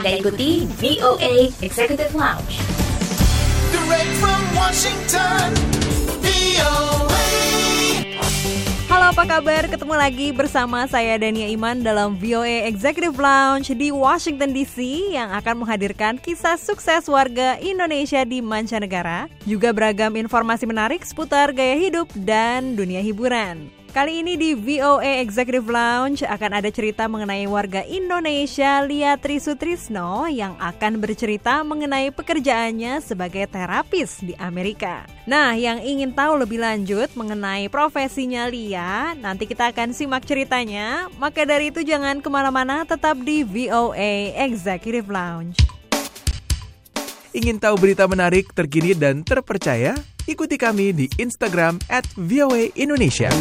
Anda ikuti VOA Executive Lounge. Direct from Washington, VOA. Halo apa kabar? Ketemu lagi bersama saya Dania Iman dalam VOA Executive Lounge di Washington DC yang akan menghadirkan kisah sukses warga Indonesia di mancanegara, juga beragam informasi menarik seputar gaya hidup dan dunia hiburan. Kali ini di VOA Executive Lounge akan ada cerita mengenai warga Indonesia Lia Trisutrisno yang akan bercerita mengenai pekerjaannya sebagai terapis di Amerika. Nah, yang ingin tahu lebih lanjut mengenai profesinya Lia, nanti kita akan simak ceritanya. Maka dari itu jangan ke mana-mana, tetap di VOA Executive Lounge. Ingin tahu berita menarik, terkini, dan terpercaya? Ikuti kami di Instagram at Indonesia.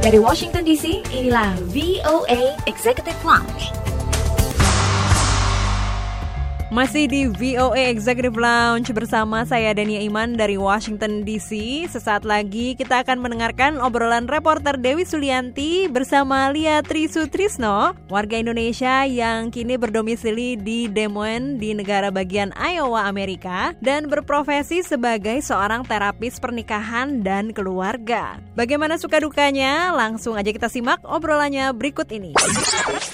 Dari Washington DC, inilah VOA Executive Lounge. Masih di VOA Executive Lounge bersama saya Dania Iman dari Washington DC. Sesaat lagi kita akan mendengarkan obrolan reporter Dewi Sulianti bersama Lia Trisutrisno, warga Indonesia yang kini berdomisili di Des Moines di negara bagian Iowa, Amerika dan berprofesi sebagai seorang terapis pernikahan dan keluarga. Bagaimana suka dukanya? Langsung aja kita simak obrolannya berikut ini.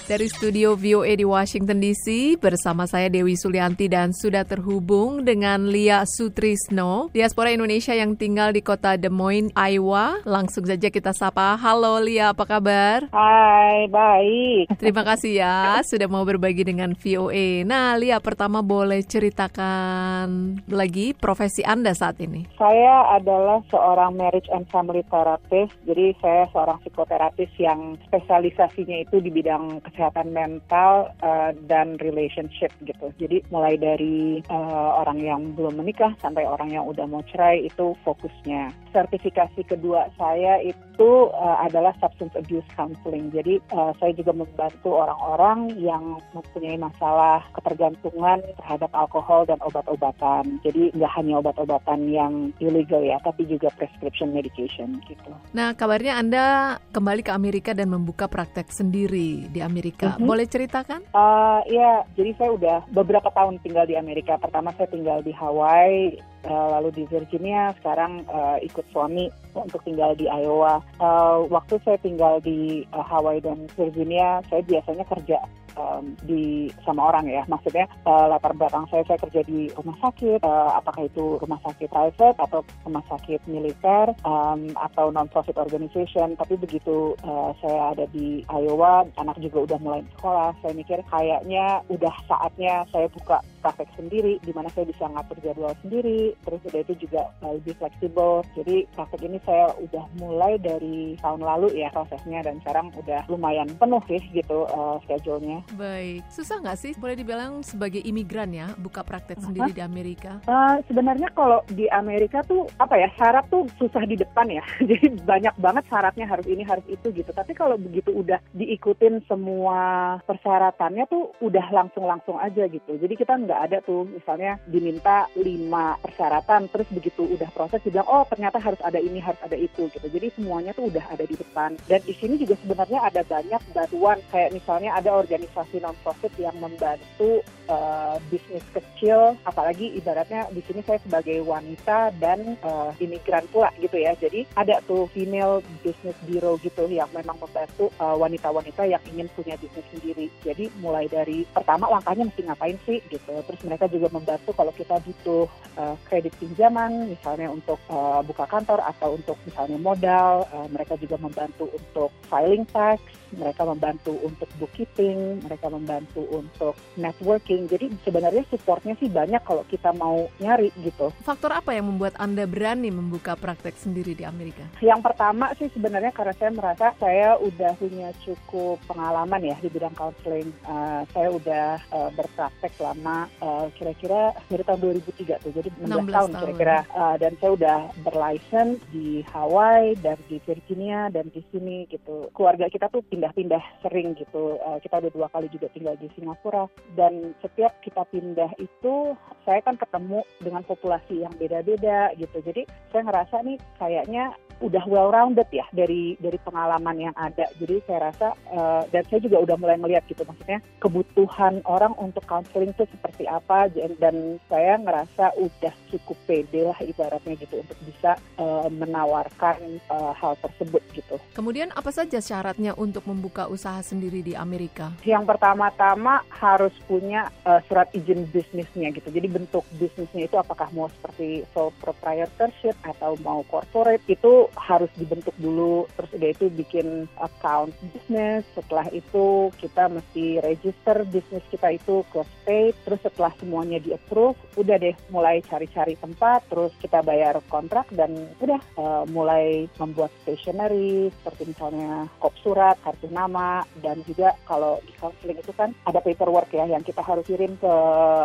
Dari studio VOA di Washington DC bersama saya Dewi Sulianti dan sudah terhubung dengan Lia Sutrisno, diaspora Indonesia yang tinggal di kota Des Moines, Iowa. Langsung saja kita sapa. Halo Lia, apa kabar? Hai, baik. Terima kasih ya sudah mau berbagi dengan VOA. Nah, Lia pertama boleh ceritakan lagi profesi Anda saat ini. Saya adalah seorang marriage and family therapist. Jadi saya seorang psikoterapis yang spesialisasinya itu di bidang kesehatan mental uh, dan relationship gitu. Jadi mulai dari uh, orang yang belum menikah sampai orang yang udah mau cerai itu fokusnya. Sertifikasi kedua saya itu uh, adalah substance abuse counseling. Jadi uh, saya juga membantu orang-orang yang mempunyai masalah ketergantungan terhadap alkohol dan obat-obatan. Jadi nggak hanya obat-obatan yang illegal ya, tapi juga prescription medication gitu. Nah, kabarnya Anda kembali ke Amerika dan membuka praktek sendiri di Amerika. Mhm. Boleh ceritakan? Uh, ya, jadi saya udah beberapa tahun tinggal di Amerika. Pertama saya tinggal di Hawaii, uh, lalu di Virginia. Sekarang uh, ikut suami untuk tinggal di Iowa. Uh, waktu saya tinggal di uh, Hawaii dan Virginia, saya biasanya kerja um, di sama orang ya. Maksudnya uh, latar belakang saya saya kerja di rumah sakit, uh, apakah itu rumah sakit private atau rumah sakit militer um, atau non-profit organization. Tapi begitu uh, saya ada di Iowa, anak juga udah mulai sekolah. Saya mikir kayaknya udah saatnya saya buka praktek sendiri, di mana saya bisa ngatur jadwal sendiri. Terus udah itu juga uh, lebih fleksibel. Jadi praktek ini saya udah mulai dari tahun lalu ya prosesnya dan sekarang udah lumayan penuh sih gitu uh, schedule-nya. Baik, susah nggak sih boleh dibilang sebagai imigran ya buka praktek sendiri di Amerika? Uh, sebenarnya kalau di Amerika tuh apa ya syarat tuh susah di depan ya, jadi banyak banget syaratnya harus ini harus itu gitu. Tapi kalau begitu udah diikutin semua persyaratannya tuh udah langsung-langsung aja gitu. Jadi kita nggak ada tuh misalnya diminta lima persyaratan, terus begitu udah proses dibilang oh ternyata harus ada ini harus ada itu gitu. Jadi semuanya tuh udah ada di depan. Dan di sini juga sebenarnya ada banyak bantuan kayak misalnya ada organisasi non-profit yang membantu uh, bisnis kecil, apalagi ibaratnya di sini saya sebagai wanita dan uh, imigran pula gitu ya. Jadi ada tuh female business bureau gitu yang memang membantu uh, wanita-wanita yang ingin punya bisnis sendiri. Jadi mulai dari pertama langkahnya mesti ngapain sih gitu. Terus mereka juga membantu kalau kita butuh uh, kredit pinjaman misalnya untuk uh, buka kantor atau untuk misalnya modal, uh, mereka juga membantu untuk filing tax, mereka membantu untuk bookkeeping, mereka membantu untuk networking. Jadi sebenarnya supportnya sih banyak kalau kita mau nyari gitu. Faktor apa yang membuat Anda berani membuka praktek sendiri di Amerika? Yang pertama sih sebenarnya karena saya merasa saya udah punya cukup pengalaman ya di bidang counseling. Uh, saya udah uh, berpraktek selama eh, kira-kira dari tahun 2003 tuh, jadi 16, 16 tahun kira-kira. Eh, dan saya udah berlicense di Hawaii dan di Virginia dan di sini gitu. Keluarga kita tuh pindah-pindah sering gitu. Eh, kita udah dua kali juga tinggal di Singapura dan setiap kita pindah itu saya kan ketemu dengan populasi yang beda-beda gitu. Jadi saya ngerasa nih kayaknya udah well rounded ya dari dari pengalaman yang ada. Jadi saya rasa eh, dan saya juga udah mulai melihat gitu maksudnya kebutuhan orang untuk counseling itu seperti apa dan, saya ngerasa udah cukup pede lah ibaratnya gitu untuk bisa eh, menawarkan eh, hal tersebut gitu. Kemudian apa saja syaratnya untuk membuka usaha sendiri di Amerika? Yang pertama-tama harus punya uh, surat izin bisnisnya gitu. Jadi bentuk bisnisnya itu apakah mau seperti sole proprietorship atau mau corporate itu harus dibentuk dulu. Terus udah itu bikin account bisnis. Setelah itu kita mesti register bisnis kita itu ke state. Terus setelah semuanya di approve, udah deh mulai cari-cari tempat. Terus kita bayar kontrak dan udah uh, mulai membuat stationery seperti misalnya kop surat, kartu nama, dan juga kalau di counseling itu kan ada paperwork ya yang kita harus kirim ke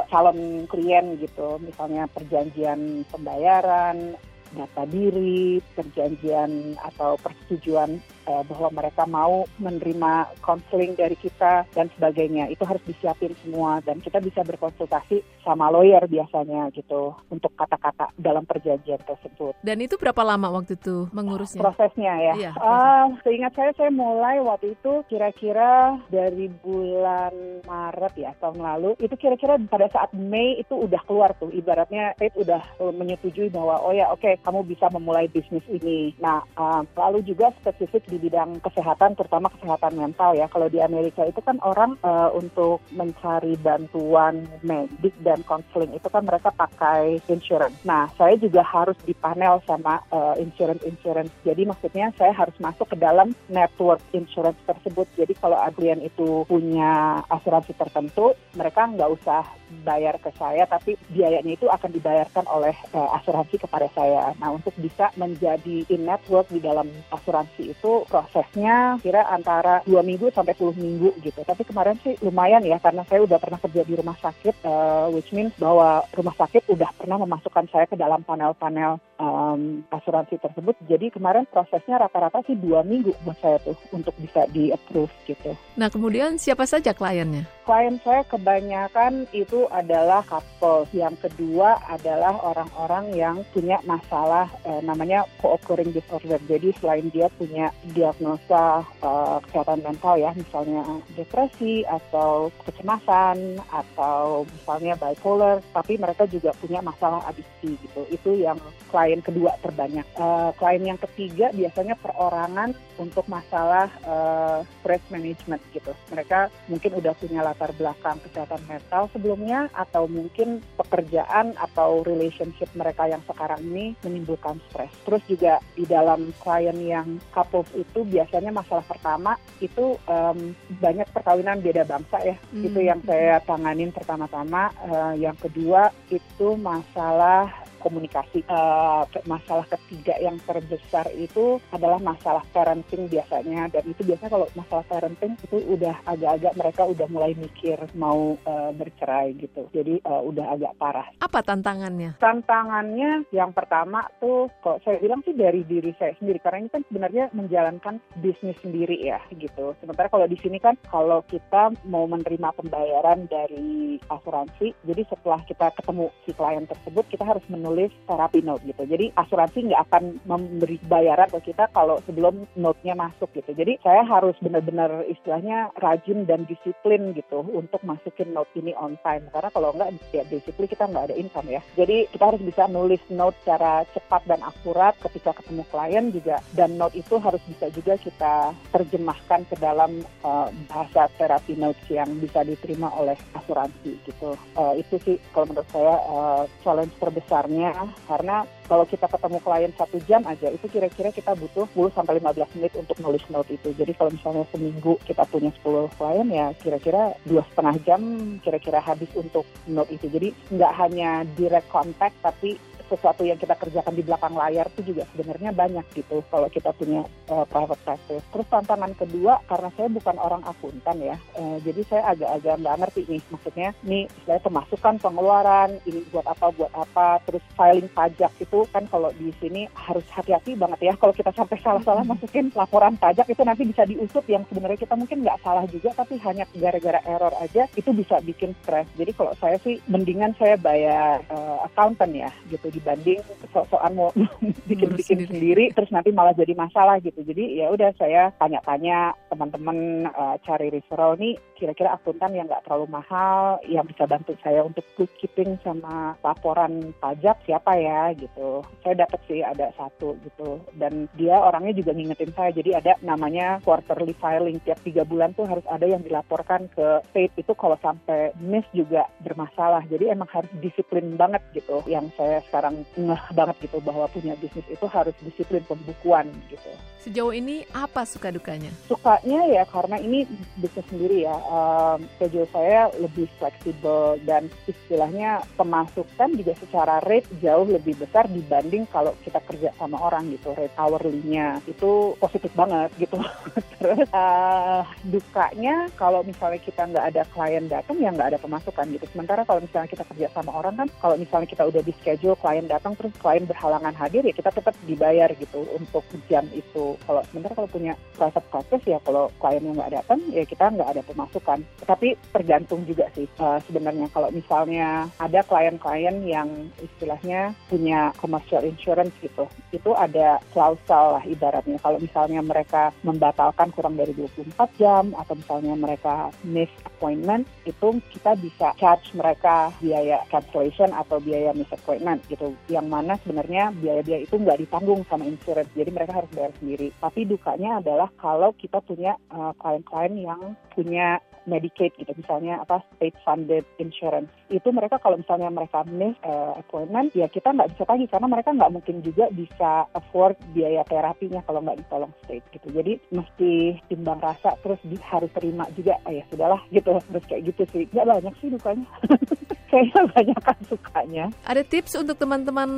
calon klien gitu, misalnya perjanjian pembayaran, data diri, perjanjian atau persetujuan eh, bahwa mereka mau menerima konseling dari kita dan sebagainya. Itu harus disiapin semua dan kita bisa berkonsultasi sama lawyer biasanya gitu untuk kata-kata dalam perjanjian tersebut. Dan itu berapa lama waktu itu mengurusnya? Prosesnya ya. Iya, Ah, seingat saya saya mulai waktu itu kira-kira dari bulan Maret ya tahun lalu. Itu kira-kira pada saat Mei itu udah keluar tuh. Ibaratnya Tate udah menyetujui bahwa oh ya oke kamu bisa memulai bisnis ini. Nah ah, lalu juga spesifik di bidang kesehatan terutama kesehatan mental ya. Kalau di Amerika itu kan orang eh, untuk mencari bantuan medik dan konseling itu kan mereka pakai insurance. Nah saya juga harus dipanel sama eh, insurance insurance. Jadi maksudnya saya harus masuk ke dalam network insurance tersebut. Jadi kalau Adrian itu punya asuransi tertentu, mereka nggak usah bayar ke saya, tapi biayanya itu akan dibayarkan oleh eh, asuransi kepada saya. Nah untuk bisa menjadi in network di dalam asuransi itu prosesnya kira antara dua minggu sampai 10 minggu gitu. Tapi kemarin sih lumayan ya karena saya udah pernah kerja di rumah sakit, eh, which means bahwa rumah sakit udah pernah memasukkan saya ke dalam panel-panel em, asuransi tersebut. Jadi kemarin prosesnya rata-rata sih dua minggu buat saya tuh untuk bisa di approve gitu. Nah, kemudian siapa saja kliennya? Klien saya kebanyakan itu adalah couple. Yang kedua adalah orang-orang yang punya masalah eh, namanya co-occurring disorder. Jadi selain dia punya diagnosa eh, kesehatan mental ya, misalnya depresi atau kecemasan atau misalnya bipolar, tapi mereka juga punya masalah adiksi gitu. Itu yang klien kedua terbanyak. Eh, klien yang ketiga biasanya perorangan untuk masalah eh, stress management gitu. Mereka mungkin udah punya latar belakang kesehatan mental sebelumnya atau mungkin pekerjaan atau relationship mereka yang sekarang ini menimbulkan stres. Terus juga di dalam klien yang couples itu biasanya masalah pertama itu em, banyak perkawinan beda bangsa ya. Hmm. Itu yang saya tanganin pertama-tama. Eh, yang kedua itu masalah komunikasi. Ke- masalah ketiga yang terbesar itu adalah masalah parenting biasanya dan itu biasanya kalau masalah parenting itu udah agak-agak mereka udah mulai mikir mau eh, bercerai gitu. Jadi eh, udah agak parah. Apa tantangannya? Tantangannya yang pertama tuh kok saya bilang sih dari diri saya sendiri karena ini kan sebenarnya menjalankan bisnis sendiri ya gitu. Sementara kalau di sini kan kalau kita mau menerima pembayaran dari asuransi, jadi setelah kita ketemu si klien tersebut kita harus menulis therapy note gitu. Jadi asuransi nggak akan memberi bayaran ke kita kalau sebelum note-nya masuk gitu. Jadi saya harus benar-benar istilahnya rajin dan disiplin gitu untuk masukin note ini on time karena kalau nggak ya basically kita nggak ada income ya. Jadi kita harus bisa nulis note secara cepat dan akurat ketika ketemu klien juga dan note itu harus bisa juga kita terjemahkan ke dalam eh, bahasa therapy notes yang bisa diterima oleh asuransi gitu. Eh, itu sih kalau menurut saya eh, challenge terbesarnya karena kalau kita ketemu klien satu jam aja itu kira-kira kita butuh 10 sampai 15 menit untuk nulis note itu. Jadi kalau misalnya seminggu kita punya 10 klien ya kira-kira dua setengah jam kira-kira habis untuk note itu. Jadi nggak hanya direct contact tapi sesuatu yang kita kerjakan di belakang layar itu juga sebenarnya banyak gitu kalau kita punya uh, private practice. Terus tantangan kedua karena saya bukan orang akuntan ya, uh, jadi saya agak-agak nggak ngerti nih maksudnya nih saya pemasukan pengeluaran ini buat apa buat apa terus filing pajak itu kan kalau di sini harus hati-hati banget ya kalau kita sampai salah-salah masukin laporan pajak itu nanti bisa diusut yang sebenarnya kita mungkin nggak salah juga tapi hanya gara-gara error aja itu bisa bikin stres. Jadi kalau saya sih mendingan saya bayar uh, accountant ya gitu dibanding sok-sokan mau bikin-bikin sendiri. sendiri. terus nanti malah jadi masalah gitu. Jadi ya udah saya tanya-tanya teman-teman uh, cari referral nih kira-kira akuntan yang nggak terlalu mahal yang bisa bantu saya untuk bookkeeping sama laporan pajak siapa ya gitu. Saya dapat sih ada satu gitu dan dia orangnya juga ngingetin saya jadi ada namanya quarterly filing tiap tiga bulan tuh harus ada yang dilaporkan ke state itu kalau sampai miss juga bermasalah jadi emang harus disiplin banget gitu yang saya sekarang ngeh banget gitu bahwa punya bisnis itu harus disiplin pembukuan gitu. Sejauh ini apa suka dukanya? sukanya ya karena ini bisnis sendiri ya um, schedule saya lebih fleksibel dan istilahnya pemasukan juga secara rate jauh lebih besar dibanding kalau kita kerja sama orang gitu rate hourly-nya. Itu positif banget gitu. Terus uh, dukanya kalau misalnya kita nggak ada klien datang ya nggak ada pemasukan gitu. Sementara kalau misalnya kita kerja sama orang kan kalau misalnya kita udah di schedule klien datang terus klien berhalangan hadir ya kita tetap dibayar gitu untuk jam itu. Kalau sementara kalau punya private practice ya kalau kliennya nggak datang ya kita nggak ada pemasukan. Tapi tergantung juga sih uh, sebenarnya kalau misalnya ada klien-klien yang istilahnya punya commercial insurance gitu itu ada klausal lah ibaratnya. Kalau misalnya mereka membatalkan kurang dari 24 jam atau misalnya mereka miss appointment itu kita bisa charge mereka biaya cancellation atau biaya miss appointment gitu yang mana sebenarnya biaya-biaya itu nggak ditanggung sama insurance. Jadi mereka harus bayar sendiri. Tapi dukanya adalah kalau kita punya uh, klien-klien yang punya Medicaid gitu. Misalnya apa state funded insurance. Itu mereka kalau misalnya mereka miss uh, appointment ya kita nggak bisa tagih. Karena mereka nggak mungkin juga bisa afford biaya terapinya kalau nggak ditolong state gitu. Jadi mesti timbang rasa terus harus terima juga. Ah, ya sudahlah gitu. Terus kayak gitu sih. Nggak banyak sih dukanya kayaknya banyak kan sukanya Ada tips untuk teman-teman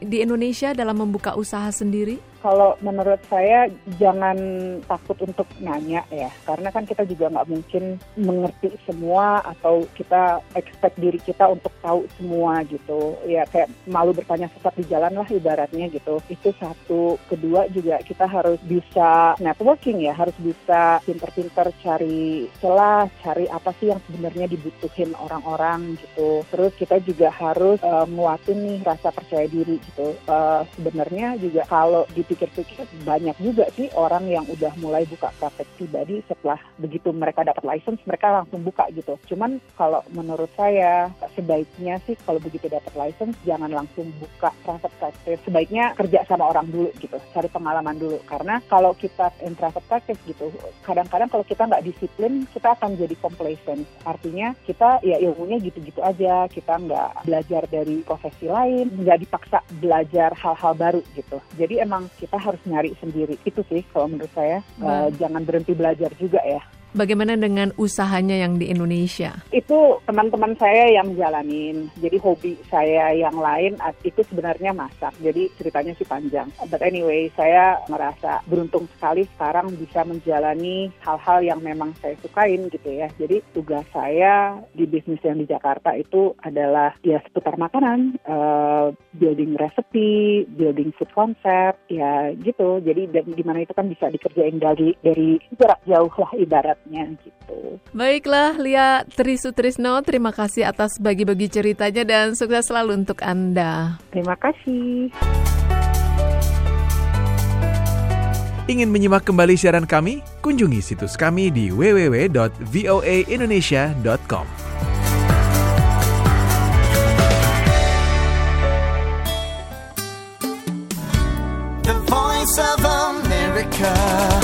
di Indonesia dalam membuka usaha sendiri? Kalau menurut saya jangan takut untuk nanya ya. Karena kan kita juga nggak mungkin mengerti semua atau kita expect diri kita untuk tahu semua gitu. Ya kayak malu bertanya sesat di jalan lah ibaratnya gitu. Itu satu. Kedua juga kita harus bisa networking ya. Harus bisa pinter-pinter cari celah cari apa sih yang sebenarnya dibutuhin orang-orang gitu. Terus kita juga harus eh, nguatin nih rasa percaya diri gitu. Eh, sebenarnya juga kalau dipikir-pikir banyak juga sih orang yang udah mulai buka praktek pribadi setelah begitu mereka dapat license mereka langsung buka gitu. Cuman kalau menurut saya sebaiknya sih kalau begitu dapat license jangan langsung buka private practice. Sebaiknya kerja sama orang dulu gitu, cari pengalaman dulu. Karena kalau kita in private practice gitu, kadang-kadang kalau kita nggak disiplin kita akan jadi complacent. Artinya kita ya ilmunya gitu-gitu aja, kita nggak belajar dari profesi lain, nggak dipaksa belajar hal-hal baru gitu. Jadi emang kita harus nyari sendiri. Itu sih kalau menurut saya eh, Baik. jangan berhenti belajar juga ya. Bagaimana dengan usahanya yang di Indonesia? Itu teman-teman saya yang jalanin. Jadi hobi saya yang lain itu sebenarnya masak. Jadi ceritanya sih panjang. But anyway, saya merasa beruntung sekali sekarang bisa menjalani hal-hal yang memang saya sukain gitu ya. Jadi tugas saya di bisnis yang di Jakarta itu adalah ya seputar makanan, eh, building recipe, building food concept, ya gitu. Jadi di mana itu kan bisa dikerjain dari dari jarak jauh lah ibaratnya gitu. Baiklah, Lia Trisutrisno, terima kasih atas bagi-bagi ceritanya dan sukses selalu untuk Anda. Terima kasih. Ingin menyimak kembali siaran kami? Kunjungi situs kami di www.voaindonesia.com. The voice of America.